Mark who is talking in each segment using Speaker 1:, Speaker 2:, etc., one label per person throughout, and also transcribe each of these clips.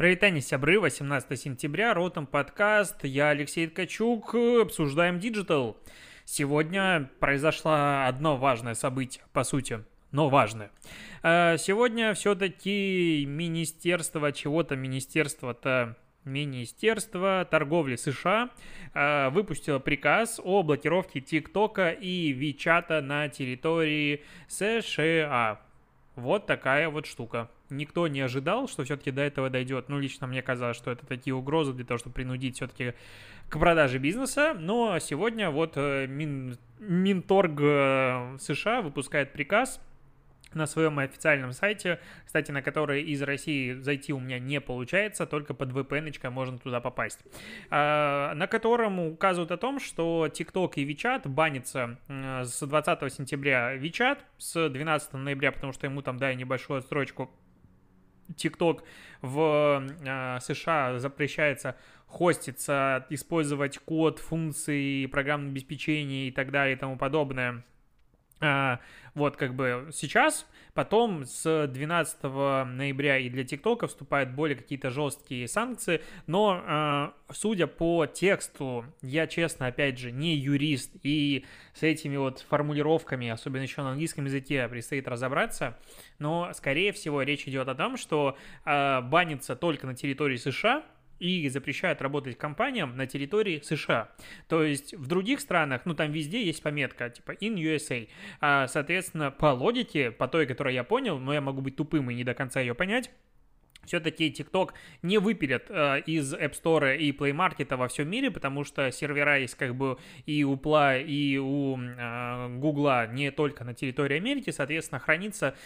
Speaker 1: Привет, сябры, 18 сентября, Ротом подкаст, я Алексей Ткачук, обсуждаем digital. Сегодня произошло одно важное событие, по сути, но важное. А, сегодня все-таки министерство чего-то, министерство-то Министерство торговли США а, выпустило приказ о блокировке ТикТока и WeChat а на территории США. Вот такая вот штука никто не ожидал, что все-таки до этого дойдет. Ну, лично мне казалось, что это такие угрозы для того, чтобы принудить все-таки к продаже бизнеса. Но сегодня вот э, Мин, Минторг э, США выпускает приказ на своем официальном сайте, кстати, на который из России зайти у меня не получается, только под VPN можно туда попасть, а, на котором указывают о том, что TikTok и WeChat банятся с 20 сентября WeChat, с 12 ноября, потому что ему там дали небольшую отстрочку TikTok в э, США запрещается хоститься, использовать код, функции, программное обеспечение и так далее и тому подобное. а, вот как бы сейчас, потом с 12 ноября и для ТикТока вступают более какие-то жесткие санкции, но а, судя по тексту, я честно, опять же, не юрист, и с этими вот формулировками, особенно еще на английском языке, предстоит разобраться, но, скорее всего, речь идет о том, что а, банится только на территории США, и запрещают работать компаниям на территории США. То есть в других странах, ну там везде есть пометка типа in USA. А, соответственно, по логике, по той, которую я понял, но я могу быть тупым и не до конца ее понять, все-таки TikTok не выпилят э, из App Store и Play Market во всем мире, потому что сервера есть как бы и у Play, и у э, Google не только на территории Америки, соответственно, хранится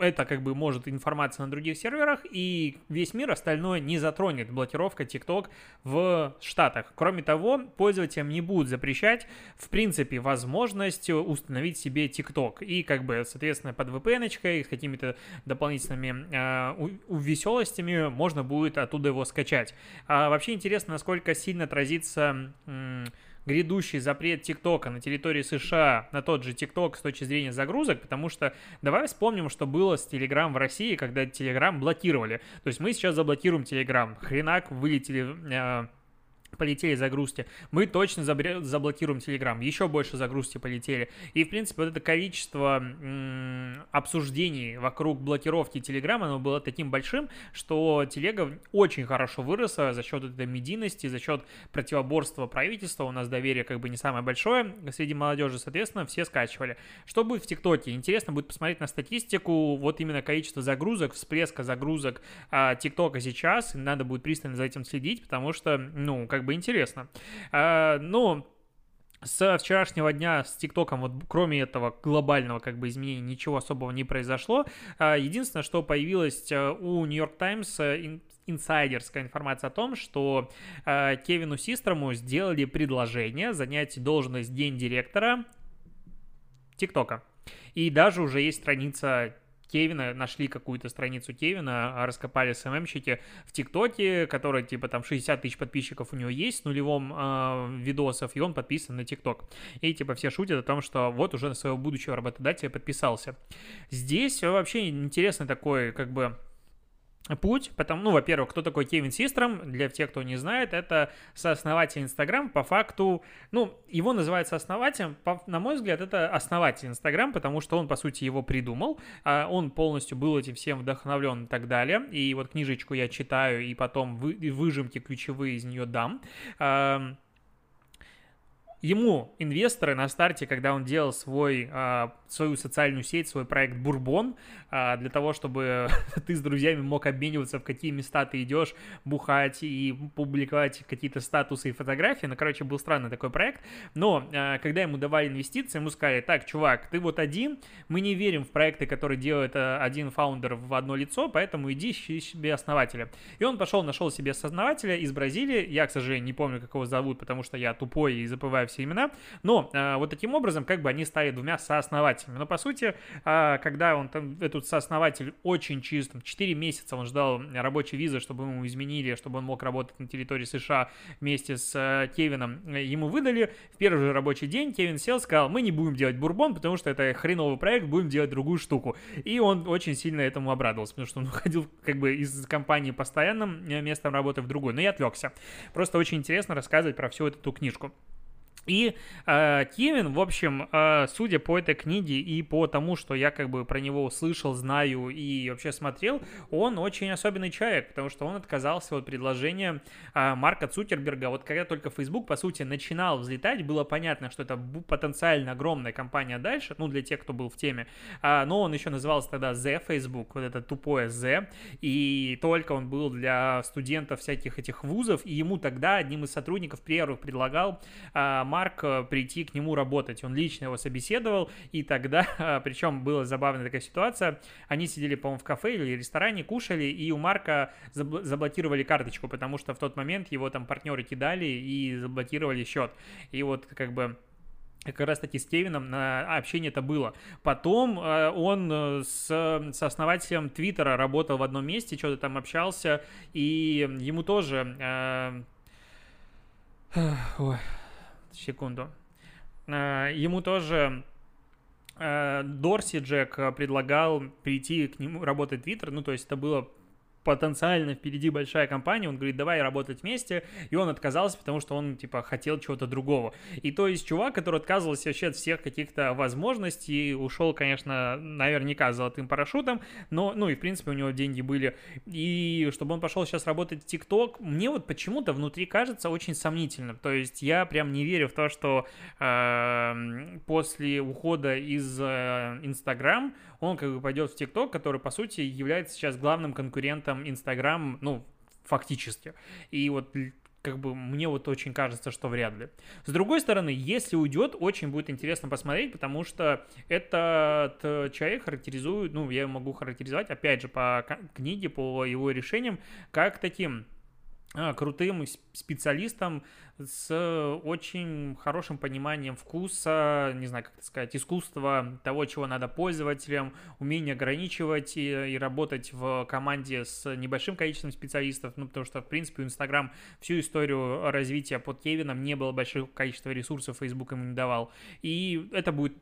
Speaker 1: это как бы может информация на других серверах, и весь мир остальное не затронет блокировка TikTok в Штатах. Кроме того, пользователям не будут запрещать, в принципе, возможность установить себе TikTok. И как бы, соответственно, под VPN-очкой, с какими-то дополнительными э, веселостями можно будет оттуда его скачать. А вообще интересно, насколько сильно отразится... М- грядущий запрет ТикТока на территории США на тот же ТикТок с точки зрения загрузок, потому что давай вспомним, что было с Телеграм в России, когда Телеграм блокировали. То есть мы сейчас заблокируем Телеграм. Хренак вылетели э, полетели загрузки, мы точно заблокируем Telegram, еще больше загрузки полетели. И, в принципе, вот это количество обсуждений вокруг блокировки Telegram, оно было таким большим, что телега очень хорошо выросла за счет этой медийности, за счет противоборства правительства. У нас доверие как бы не самое большое среди молодежи, соответственно, все скачивали. Что будет в ТикТоке? Интересно будет посмотреть на статистику, вот именно количество загрузок, всплеска загрузок а, ТикТока сейчас. Надо будет пристально за этим следить, потому что, ну, как как бы интересно. А, ну, с вчерашнего дня с ТикТоком, вот кроме этого глобального как бы изменения, ничего особого не произошло. А, единственное, что появилось э, у Нью-Йорк Таймс, инсайдерская информация о том, что Кевину Систрому сделали предложение занять должность гендиректора ТикТока. И даже уже есть страница Кевина, нашли какую-то страницу Кевина, а, раскопали СММщики в ТикТоке, который, типа, там 60 тысяч подписчиков у него есть с нулевом э, видосов, и он подписан на ТикТок. И, типа, все шутят о том, что вот уже на своего будущего работодателя подписался. Здесь вообще интересный такой, как бы, путь, потому, ну, во-первых, кто такой Кевин Систром, для тех, кто не знает, это сооснователь Инстаграм, по факту, ну, его называют сооснователем, по, на мой взгляд, это основатель Инстаграм, потому что он, по сути, его придумал, а он полностью был этим всем вдохновлен и так далее, и вот книжечку я читаю, и потом вы, выжимки ключевые из нее дам, ему инвесторы на старте, когда он делал свой, а, свою социальную сеть, свой проект Бурбон, а, для того, чтобы ты с друзьями мог обмениваться, в какие места ты идешь, бухать и публиковать какие-то статусы и фотографии. Ну, короче, был странный такой проект. Но а, когда ему давали инвестиции, ему сказали, так, чувак, ты вот один, мы не верим в проекты, которые делает один фаундер в одно лицо, поэтому иди ищи себе основателя. И он пошел, нашел себе основателя из Бразилии. Я, к сожалению, не помню, как его зовут, потому что я тупой и забываю все имена, но э, вот таким образом как бы они стали двумя сооснователями. Но по сути, э, когда он там, этот сооснователь очень чистым, 4 месяца он ждал рабочей визы, чтобы ему изменили, чтобы он мог работать на территории США вместе с э, Кевином, ему выдали. В первый же рабочий день Кевин сел, сказал, мы не будем делать бурбон, потому что это хреновый проект, будем делать другую штуку. И он очень сильно этому обрадовался, потому что он уходил как бы из компании постоянным местом работы в другую. Но я отвлекся. Просто очень интересно рассказывать про всю эту книжку. И э, Кевин, в общем, э, судя по этой книге и по тому, что я как бы про него услышал, знаю и вообще смотрел, он очень особенный человек, потому что он отказался от предложения э, Марка Цукерберга. Вот когда только Facebook, по сути, начинал взлетать, было понятно, что это потенциально огромная компания дальше, ну, для тех, кто был в теме, э, но он еще назывался тогда The Facebook, вот это тупое The, и только он был для студентов всяких этих вузов, и ему тогда одним из сотрудников первых предлагал э, Марк э, прийти к нему работать. Он лично его собеседовал, и тогда, причем была забавная такая ситуация, они сидели, по-моему, в кафе или ресторане, кушали, и у Марка заблокировали карточку, потому что в тот момент его там партнеры кидали и заблокировали счет. И вот как бы как раз таки с Кевином на общение это было. Потом э, он э, с, с основателем Твиттера работал в одном месте, что-то там общался, и ему тоже... Э, ой, секунду. Э, ему тоже э, Дорси Джек предлагал прийти к нему работать в Твиттер, ну, то есть это было потенциально впереди большая компания, он говорит, давай работать вместе, и он отказался, потому что он, типа, хотел чего-то другого. И то есть чувак, который отказывался вообще от всех каких-то возможностей, ушел, конечно, наверняка золотым парашютом, но, ну и, в принципе, у него деньги были. И чтобы он пошел сейчас работать в ТикТок, мне вот почему-то внутри кажется очень сомнительным. То есть я прям не верю в то, что э, после ухода из Инстаграм э, он как бы пойдет в ТикТок, который, по сути, является сейчас главным конкурентом Инстаграм, ну, фактически. И вот как бы мне вот очень кажется, что вряд ли. С другой стороны, если уйдет, очень будет интересно посмотреть, потому что этот человек характеризует, ну, я могу характеризовать, опять же, по книге, по его решениям, как таким крутым специалистом с очень хорошим пониманием вкуса, не знаю, как это сказать, искусства того, чего надо пользователям, умение ограничивать и, и работать в команде с небольшим количеством специалистов, ну, потому что, в принципе, у Инстаграм всю историю развития под Кевином не было большого количества ресурсов, Facebook ему не давал. И это будет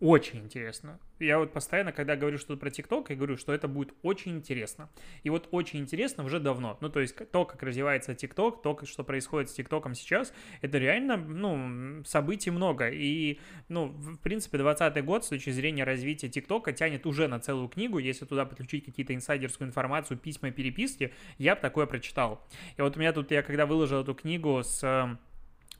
Speaker 1: очень интересно. Я вот постоянно, когда говорю что-то про ТикТок, я говорю, что это будет очень интересно. И вот очень интересно уже давно. Ну, то есть то, как развивается ТикТок, то, что происходит с ТикТоком сейчас, это реально, ну, событий много. И, ну, в принципе, 20 год с точки зрения развития ТикТока тянет уже на целую книгу. Если туда подключить какие-то инсайдерскую информацию, письма, переписки, я бы такое прочитал. И вот у меня тут, я когда выложил эту книгу с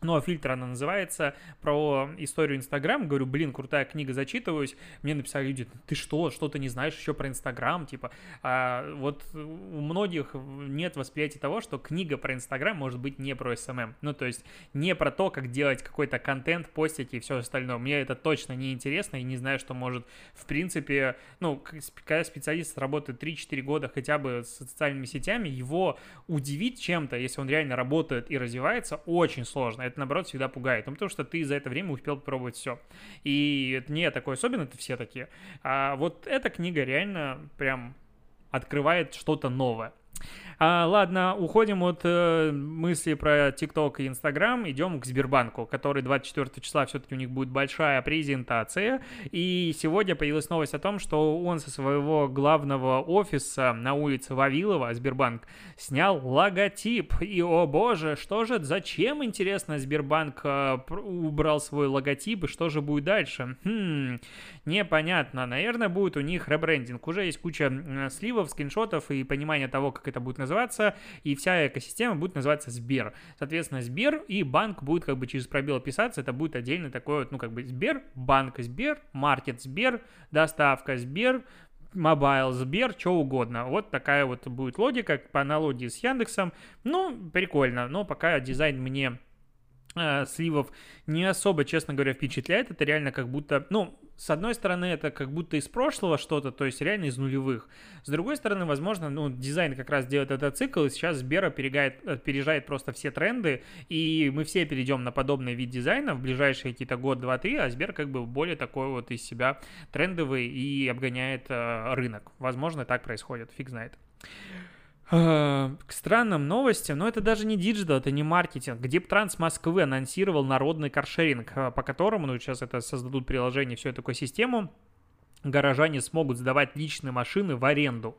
Speaker 1: ну, а фильтр она называется, про историю Инстаграм. Говорю, блин, крутая книга, зачитываюсь. Мне написали люди, ты что, что то не знаешь еще про Инстаграм? Типа, а вот у многих нет восприятия того, что книга про Инстаграм может быть не про SMM. Ну, то есть не про то, как делать какой-то контент, постить и все остальное. Мне это точно не интересно и не знаю, что может, в принципе, ну, когда специалист работает 3-4 года хотя бы с социальными сетями, его удивить чем-то, если он реально работает и развивается, очень сложно это, наоборот, всегда пугает. Ну, потому что ты за это время успел попробовать все. И это не такой особенно, это все такие. А вот эта книга реально прям открывает что-то новое. А, ладно, уходим от э, мысли про ТикТок и Инстаграм, идем к Сбербанку, который 24 числа все-таки у них будет большая презентация. И сегодня появилась новость о том, что он со своего главного офиса на улице Вавилова, Сбербанк, снял логотип. И, о боже, что же, зачем, интересно, Сбербанк э, убрал свой логотип, и что же будет дальше? Хм, непонятно. Наверное, будет у них ребрендинг. Уже есть куча сливов, скриншотов и понимания того, как это будет называться, и вся экосистема будет называться Сбер. Соответственно, Сбер и банк будет как бы через пробел писаться, это будет отдельно такой вот, ну, как бы Сбер, банк Сбер, маркет Сбер, доставка Сбер, Мобайл, Сбер, что угодно. Вот такая вот будет логика по аналогии с Яндексом. Ну, прикольно, но пока дизайн мне э, сливов не особо, честно говоря, впечатляет. Это реально как будто, ну, с одной стороны, это как будто из прошлого что-то, то есть реально из нулевых. С другой стороны, возможно, ну, дизайн как раз делает этот цикл, и сейчас Сбера перегает, опережает просто все тренды, и мы все перейдем на подобный вид дизайна в ближайшие какие-то год, два, три, а Сбер как бы более такой вот из себя трендовый и обгоняет э, рынок. Возможно, так происходит, фиг знает. Э, к странным новостям, но это даже не digital, это не маркетинг. Дептранс Москвы анонсировал народный каршеринг, э, по которому, ну, сейчас это создадут приложение, всю эту экосистему, горожане смогут сдавать личные машины в аренду.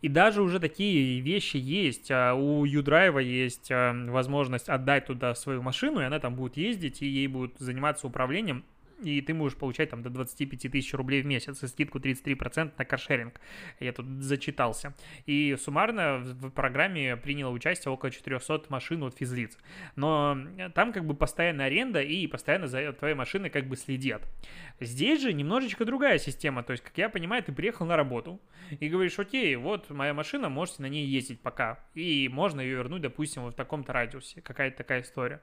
Speaker 1: И даже уже такие вещи есть. А у YouDrive а есть э, возможность отдать туда свою машину, и она там будет ездить, и ей будут заниматься управлением и ты можешь получать там до 25 тысяч рублей в месяц и скидку 33% на каршеринг. Я тут зачитался. И суммарно в программе приняло участие около 400 машин от физлиц. Но там как бы постоянная аренда и постоянно за твоей машиной как бы следят. Здесь же немножечко другая система. То есть, как я понимаю, ты приехал на работу и говоришь, окей, вот моя машина, можете на ней ездить пока. И можно ее вернуть, допустим, вот в таком-то радиусе. Какая-то такая история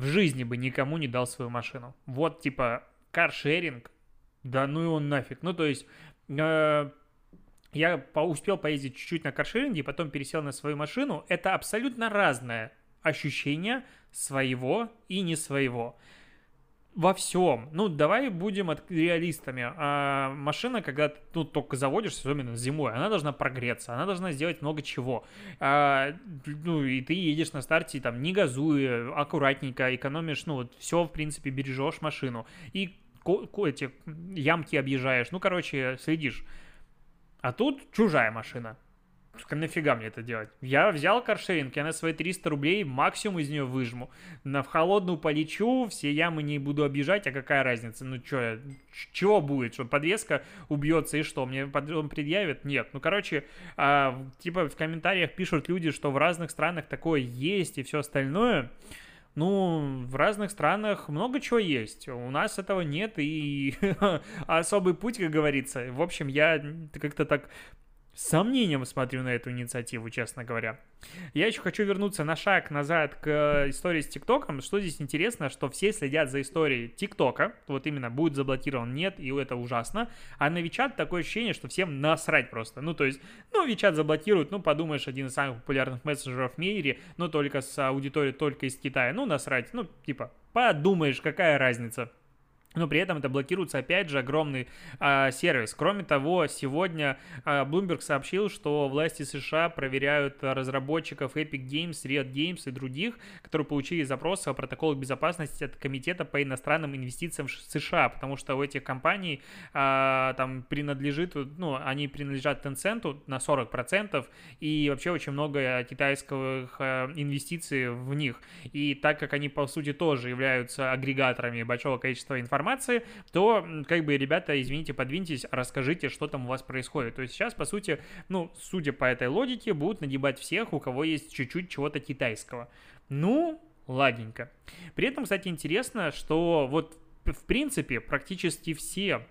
Speaker 1: в жизни бы никому не дал свою машину. Вот, типа, каршеринг, да ну и он нафиг. Ну, то есть, э, я по успел поездить чуть-чуть на каршеринге, потом пересел на свою машину. Это абсолютно разное ощущение своего и не своего во всем. Ну, давай будем реалистами. А машина, когда ты ну, только заводишься, особенно зимой, она должна прогреться, она должна сделать много чего. А, ну, и ты едешь на старте, там, не газуя, аккуратненько, экономишь, ну, вот, все, в принципе, бережешь машину. И эти ямки объезжаешь. Ну, короче, следишь. А тут чужая машина нафига мне это делать? Я взял каршеринг, я на свои 300 рублей максимум из нее выжму. На в холодную полечу, все ямы не буду обижать, а какая разница? Ну что, чего будет? Что подвеска убьется и что? Мне он предъявит? Нет. Ну, короче, а, типа в комментариях пишут люди, что в разных странах такое есть и все остальное. Ну, в разных странах много чего есть. У нас этого нет, и особый путь, как говорится. В общем, я как-то так с сомнением смотрю на эту инициативу, честно говоря. Я еще хочу вернуться на шаг назад к истории с ТикТоком. Что здесь интересно, что все следят за историей ТикТока. Вот именно, будет заблокирован, нет, и это ужасно. А на Вичат такое ощущение, что всем насрать просто. Ну, то есть, ну, Вичат заблокируют, ну, подумаешь, один из самых популярных мессенджеров в мире, но только с аудиторией только из Китая. Ну, насрать, ну, типа, подумаешь, какая разница. Но при этом это блокируется, опять же, огромный э, сервис. Кроме того, сегодня э, Bloomberg сообщил, что власти США проверяют разработчиков Epic Games, Riot Games и других, которые получили запросы о протоколах безопасности от Комитета по иностранным инвестициям в США, потому что у этих компаний э, там принадлежит, ну, они принадлежат Tencent на 40%, и вообще очень много китайских э, инвестиций в них. И так как они, по сути, тоже являются агрегаторами большого количества информации, информации, то, как бы, ребята, извините, подвиньтесь, расскажите, что там у вас происходит. То есть сейчас, по сути, ну, судя по этой логике, будут нагибать всех, у кого есть чуть-чуть чего-то китайского. Ну, ладненько. При этом, кстати, интересно, что вот в принципе практически все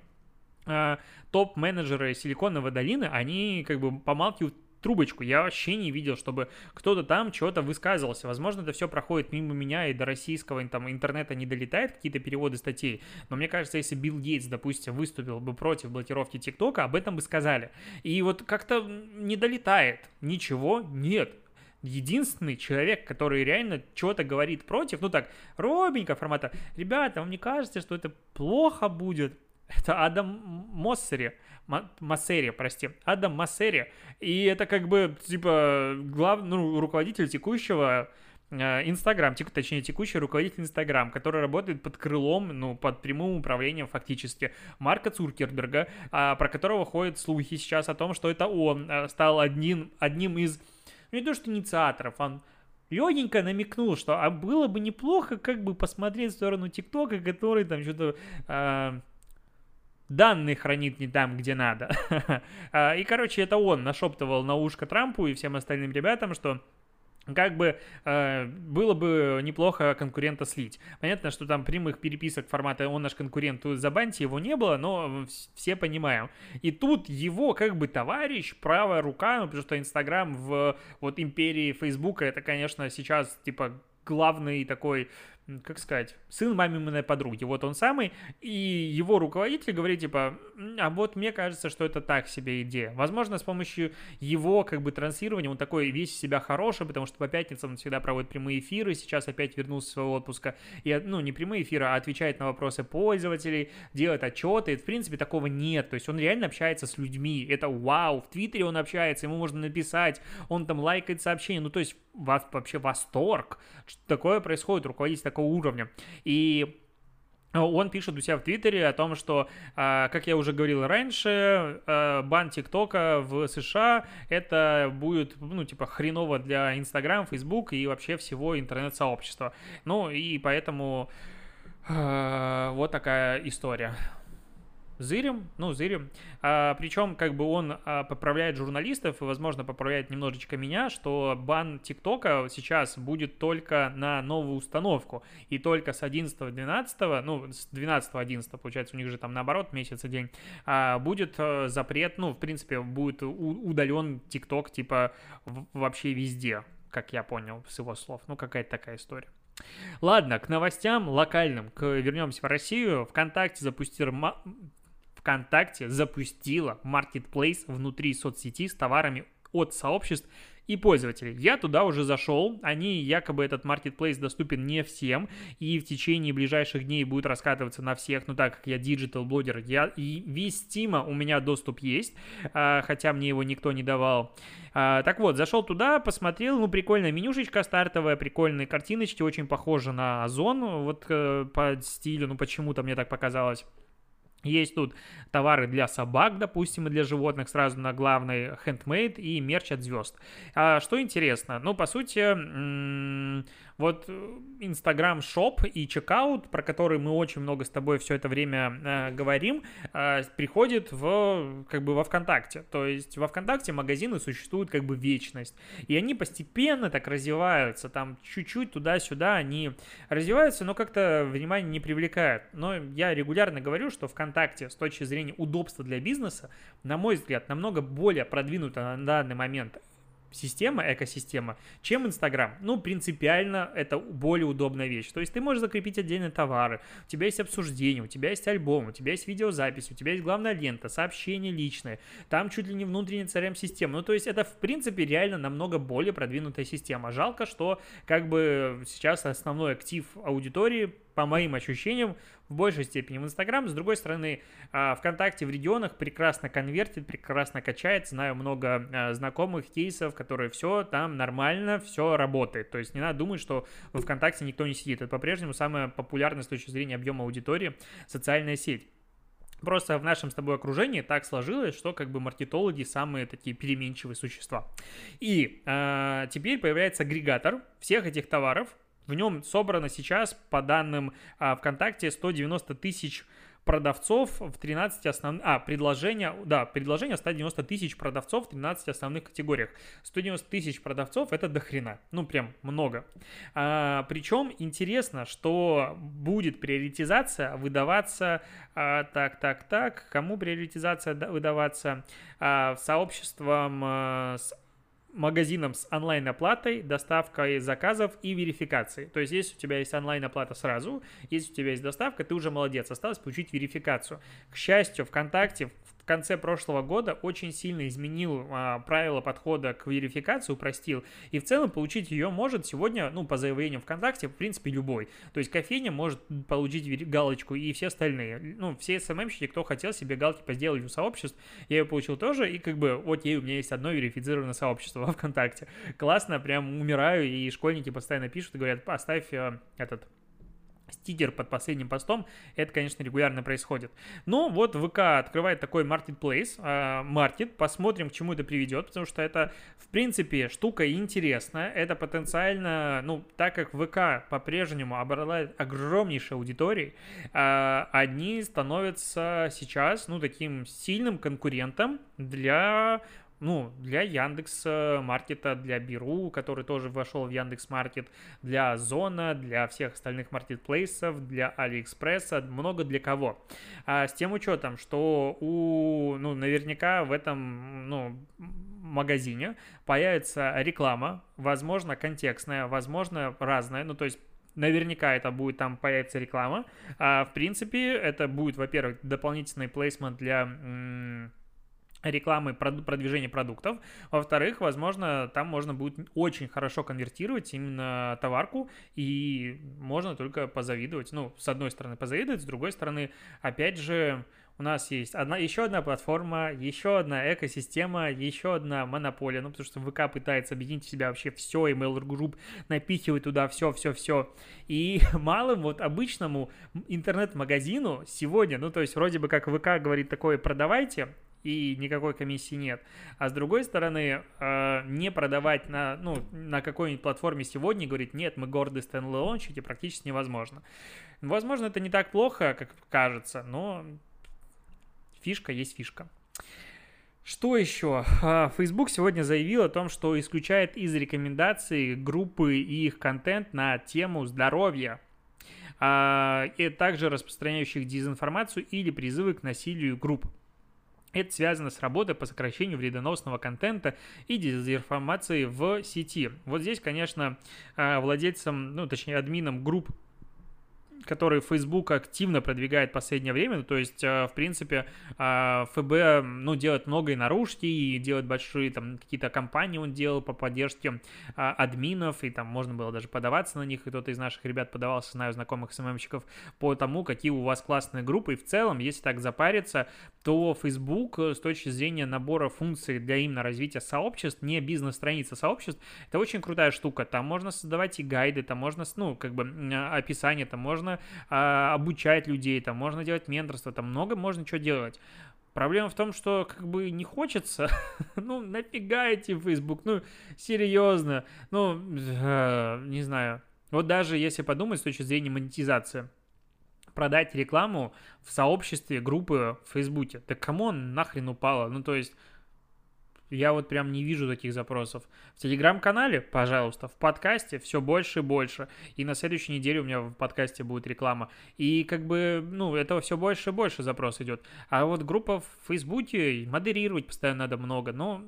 Speaker 1: э, топ-менеджеры Силиконовой долины, они как бы помалкивают трубочку. Я вообще не видел, чтобы кто-то там чего-то высказывался. Возможно, это все проходит мимо меня и до российского там, интернета не долетает какие-то переводы статей. Но мне кажется, если Билл Гейтс, допустим, выступил бы против блокировки ТикТока, об этом бы сказали. И вот как-то не долетает. Ничего нет единственный человек, который реально чего-то говорит против, ну так, робенько формата, ребята, вам не кажется, что это плохо будет? Это Адам Моссери. Массери, прости, Адам Массери. И это как бы, типа, главный, ну, руководитель текущего э, Инстаграм, тек, точнее, текущий руководитель Инстаграм, который работает под крылом, ну, под прямым управлением фактически Марка Цуркерберга, а, про которого ходят слухи сейчас о том, что это он э, стал одним, одним из, ну, не то что инициаторов, он легенько намекнул, что а было бы неплохо как бы посмотреть в сторону ТикТока, который там что-то э, данные хранит не там, где надо. А, и, короче, это он нашептывал на ушко Трампу и всем остальным ребятам, что как бы э, было бы неплохо конкурента слить. Понятно, что там прямых переписок формата «он наш конкурент, забаньте» его не было, но все понимаем. И тут его как бы товарищ, правая рука, ну, потому что Инстаграм в вот империи Фейсбука, это, конечно, сейчас типа главный такой как сказать, сын маминой подруги, вот он самый, и его руководитель говорит, типа, а вот мне кажется, что это так себе идея. Возможно, с помощью его, как бы, транслирования он такой весь себя хороший, потому что по пятницам он всегда проводит прямые эфиры, сейчас опять вернулся с своего отпуска, и, ну, не прямые эфиры, а отвечает на вопросы пользователей, делает отчеты, в принципе, такого нет, то есть он реально общается с людьми, это вау, в Твиттере он общается, ему можно написать, он там лайкает сообщения, ну, то есть вообще восторг, что такое происходит, руководитель такого уровня. И он пишет у себя в Твиттере о том, что, а, как я уже говорил раньше, а, бан ТикТока в США это будет, ну, типа, хреново для Инстаграм, Фейсбук и вообще всего интернет-сообщества. Ну, и поэтому вот такая история. Зырем, ну, Зырем. А, причем, как бы он а, поправляет журналистов и, возможно, поправляет немножечко меня, что бан ТикТока сейчас будет только на новую установку. И только с 11-12, ну, с 12-11, получается, у них же там наоборот месяц и день, а, будет а, запрет, ну, в принципе, будет удален ТикТок, типа, вообще везде, как я понял с его слов. Ну, какая-то такая история. Ладно, к новостям локальным. К, вернемся в Россию. ВКонтакте запустил, ВКонтакте запустила маркетплейс внутри соцсети с товарами от сообществ и пользователей. Я туда уже зашел, они якобы этот маркетплейс доступен не всем, и в течение ближайших дней будет раскатываться на всех, но так как я digital блогер, я и весь Стима у меня доступ есть, а, хотя мне его никто не давал. А, так вот, зашел туда, посмотрел, ну прикольная менюшечка стартовая, прикольные картиночки, очень похожа на Озон, вот э, по стилю, ну почему-то мне так показалось. Есть тут товары для собак, допустим, и для животных сразу на главной handmade и мерч от звезд. А что интересно, ну, по сути, вот Instagram Shop и чекаут, про который мы очень много с тобой все это время э, говорим, э, приходит в, как бы во ВКонтакте. То есть во ВКонтакте магазины существуют как бы вечность. И они постепенно так развиваются, там чуть-чуть туда-сюда они развиваются, но как-то внимание не привлекают. Но я регулярно говорю, что ВКонтакте с точки зрения удобства для бизнеса, на мой взгляд, намного более продвинуто на данный момент система, экосистема, чем Инстаграм. Ну, принципиально это более удобная вещь. То есть ты можешь закрепить отдельные товары, у тебя есть обсуждение, у тебя есть альбом, у тебя есть видеозапись, у тебя есть главная лента, сообщение личное, там чуть ли не внутренняя CRM-система. Ну, то есть это, в принципе, реально намного более продвинутая система. Жалко, что как бы сейчас основной актив аудитории по моим ощущениям, в большей степени в Инстаграм. С другой стороны, а, ВКонтакте в регионах прекрасно конвертит, прекрасно качает. Знаю много а, знакомых кейсов, которые все там нормально, все работает. То есть не надо думать, что в ВКонтакте никто не сидит. Это по-прежнему самая популярная с точки зрения объема аудитории социальная сеть. Просто в нашем с тобой окружении так сложилось, что как бы маркетологи самые такие переменчивые существа. И э, теперь появляется агрегатор всех этих товаров, в нем собрано сейчас, по данным а, ВКонтакте, 190 тысяч продавцов в 13 основных... А, предложения, да, предложение 190 тысяч продавцов в 13 основных категориях. 190 тысяч продавцов это дохрена, ну прям много. А, причем интересно, что будет приоритизация выдаваться, а, так, так, так, кому приоритизация выдаваться? А, сообществом а, с магазином с онлайн-оплатой, доставкой заказов и верификацией. То есть, если у тебя есть онлайн-оплата сразу, если у тебя есть доставка, ты уже молодец, осталось получить верификацию. К счастью, ВКонтакте конце прошлого года очень сильно изменил а, правила подхода к верификации, упростил. И в целом получить ее может сегодня, ну, по заявлению ВКонтакте, в принципе, любой. То есть кофейня может получить галочку и все остальные. Ну, все СММщики, кто хотел себе галки поделать у сообществ, я ее получил тоже, и как бы, вот ей у меня есть одно верифицированное сообщество во ВКонтакте. Классно, прям умираю, и школьники постоянно пишут и говорят, поставь э, этот стикер под последним постом, это, конечно, регулярно происходит. Но вот ВК открывает такой marketplace, маркет, посмотрим, к чему это приведет, потому что это, в принципе, штука интересная, это потенциально, ну, так как ВК по-прежнему обладает огромнейшей аудиторией, э, они становятся сейчас, ну, таким сильным конкурентом для ну, для Яндекс Маркета, для Беру, который тоже вошел в Яндекс Маркет, для Зона, для всех остальных маркетплейсов, для Алиэкспресса, много для кого. А с тем учетом, что у, ну, наверняка в этом, ну, магазине появится реклама, возможно, контекстная, возможно, разная, ну, то есть наверняка это будет там появится реклама. А, в принципе, это будет, во-первых, дополнительный плейсмент для рекламы продвижения продуктов. Во-вторых, возможно, там можно будет очень хорошо конвертировать именно товарку, и можно только позавидовать. Ну, с одной стороны позавидовать, с другой стороны, опять же, у нас есть одна, еще одна платформа, еще одна экосистема, еще одна монополия, ну, потому что ВК пытается объединить в себя вообще все, и Mail Group напихивает туда все, все, все. И малым вот обычному интернет-магазину сегодня, ну, то есть вроде бы как ВК говорит такое, продавайте, и никакой комиссии нет. А с другой стороны, э, не продавать на, ну, на какой-нибудь платформе сегодня и говорить, нет, мы горды стенлончики, практически невозможно. Возможно, это не так плохо, как кажется, но фишка есть фишка. Что еще? А, Facebook сегодня заявил о том, что исключает из рекомендаций группы и их контент на тему здоровья, а, и также распространяющих дезинформацию или призывы к насилию групп. Это связано с работой по сокращению вредоносного контента и дезинформации в сети. Вот здесь, конечно, а, владельцам, ну, точнее, админам групп который Facebook активно продвигает в последнее время, ну, то есть, э, в принципе, э, ФБ, ну, делает много и наружки, и делает большие, там, какие-то кампании он делал по поддержке а, админов, и там можно было даже подаваться на них, и кто-то из наших ребят подавался, знаю, знакомых СММщиков, по тому, какие у вас классные группы, и в целом, если так запариться, то Facebook э, с точки зрения набора функций для именно развития сообществ, не бизнес-страница сообществ, это очень крутая штука, там можно создавать и гайды, там можно, ну, как бы описание, там можно можно а, обучать людей, там можно делать менторство, там много можно что делать. Проблема в том, что как бы не хочется. ну, нафига эти Facebook? Ну, серьезно. Ну, э, не знаю. Вот даже если подумать с точки зрения монетизации, продать рекламу в сообществе группы в Фейсбуке, так кому он нахрен упало? Ну, то есть, я вот прям не вижу таких запросов. В телеграм-канале, пожалуйста, в подкасте все больше и больше. И на следующей неделе у меня в подкасте будет реклама. И как бы, ну, этого все больше и больше запрос идет. А вот группа в Фейсбуке, модерировать постоянно надо много. Но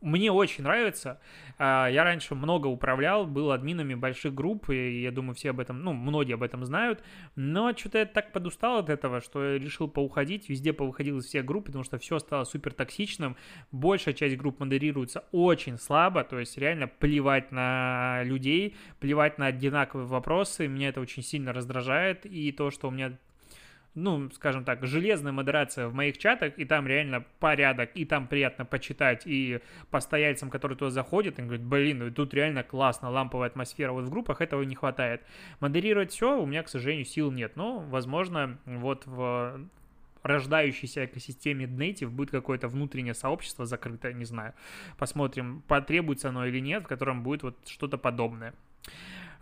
Speaker 1: мне очень нравится. А, я раньше много управлял, был админами больших групп, и я думаю, все об этом, ну, многие об этом знают, но что-то я так подустал от этого, что я решил поуходить, везде повыходил из всех групп, потому что все стало супер токсичным, большая часть групп модерируется очень слабо, то есть реально плевать на людей, плевать на одинаковые вопросы, меня это очень сильно раздражает, и то, что у меня ну, скажем так, железная модерация в моих чатах, и там реально порядок, и там приятно почитать, и постояльцам, которые туда заходят, они говорят, блин, ну тут реально классно, ламповая атмосфера, вот в группах этого не хватает. Модерировать все у меня, к сожалению, сил нет, но, возможно, вот в рождающейся экосистеме Native будет какое-то внутреннее сообщество закрытое, не знаю. Посмотрим, потребуется оно или нет, в котором будет вот что-то подобное.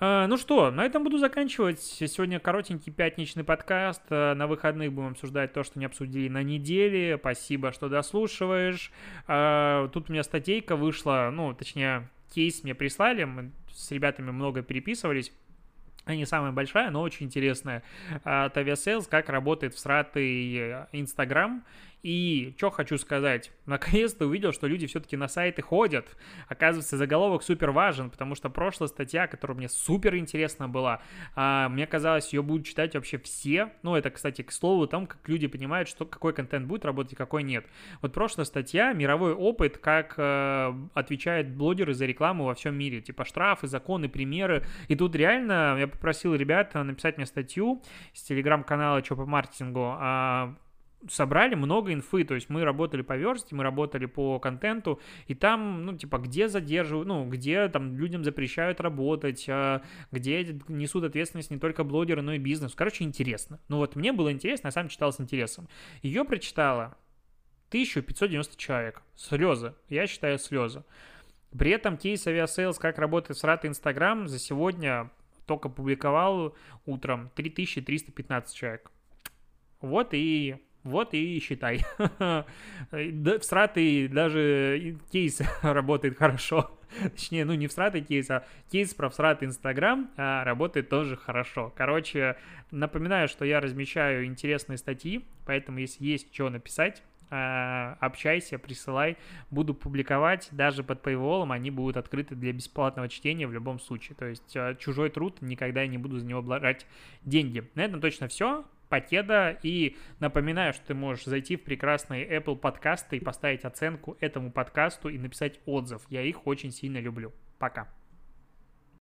Speaker 1: А, ну что, на этом буду заканчивать. Сегодня коротенький пятничный подкаст. А, на выходных будем обсуждать то, что не обсудили на неделе. Спасибо, что дослушиваешь. А, тут у меня статейка вышла, ну, точнее, кейс мне прислали. Мы с ребятами много переписывались. Не самая большая, но очень интересная. От Aviasales, как работает в сратый Инстаграм и что хочу сказать, наконец-то увидел, что люди все-таки на сайты ходят. Оказывается, заголовок супер важен, потому что прошлая статья, которая мне супер интересна была, а, мне казалось, ее будут читать вообще все. Ну, это, кстати, к слову о том, как люди понимают, что какой контент будет работать, какой нет. Вот прошлая статья, мировой опыт, как э, отвечают блогеры за рекламу во всем мире. Типа штрафы, законы, примеры. И тут реально я попросил ребят написать мне статью с телеграм-канала Чё по маркетингу, а, собрали много инфы, то есть мы работали по версте, мы работали по контенту, и там, ну, типа, где задерживают, ну, где там людям запрещают работать, а, где несут ответственность не только блогеры, но и бизнес. Короче, интересно. Ну, вот мне было интересно, я сам читал с интересом. Ее прочитала 1590 человек. Слезы. Я считаю слезы. При этом кейс Aviasales, как работает с Инстаграм, за сегодня только публиковал утром 3315 человек. Вот и вот и считай. Всратый даже кейс работает хорошо. Точнее, ну не всратый кейс, а кейс про всратый Инстаграм а, работает тоже хорошо. Короче, напоминаю, что я размещаю интересные статьи, поэтому если есть что написать, э, общайся, присылай, буду публиковать, даже под paywall они будут открыты для бесплатного чтения в любом случае, то есть э, чужой труд, никогда я не буду за него брать деньги. На этом точно все, Покеда. И напоминаю, что ты можешь зайти в прекрасные Apple подкасты и поставить оценку этому подкасту и написать отзыв. Я их очень сильно люблю. Пока.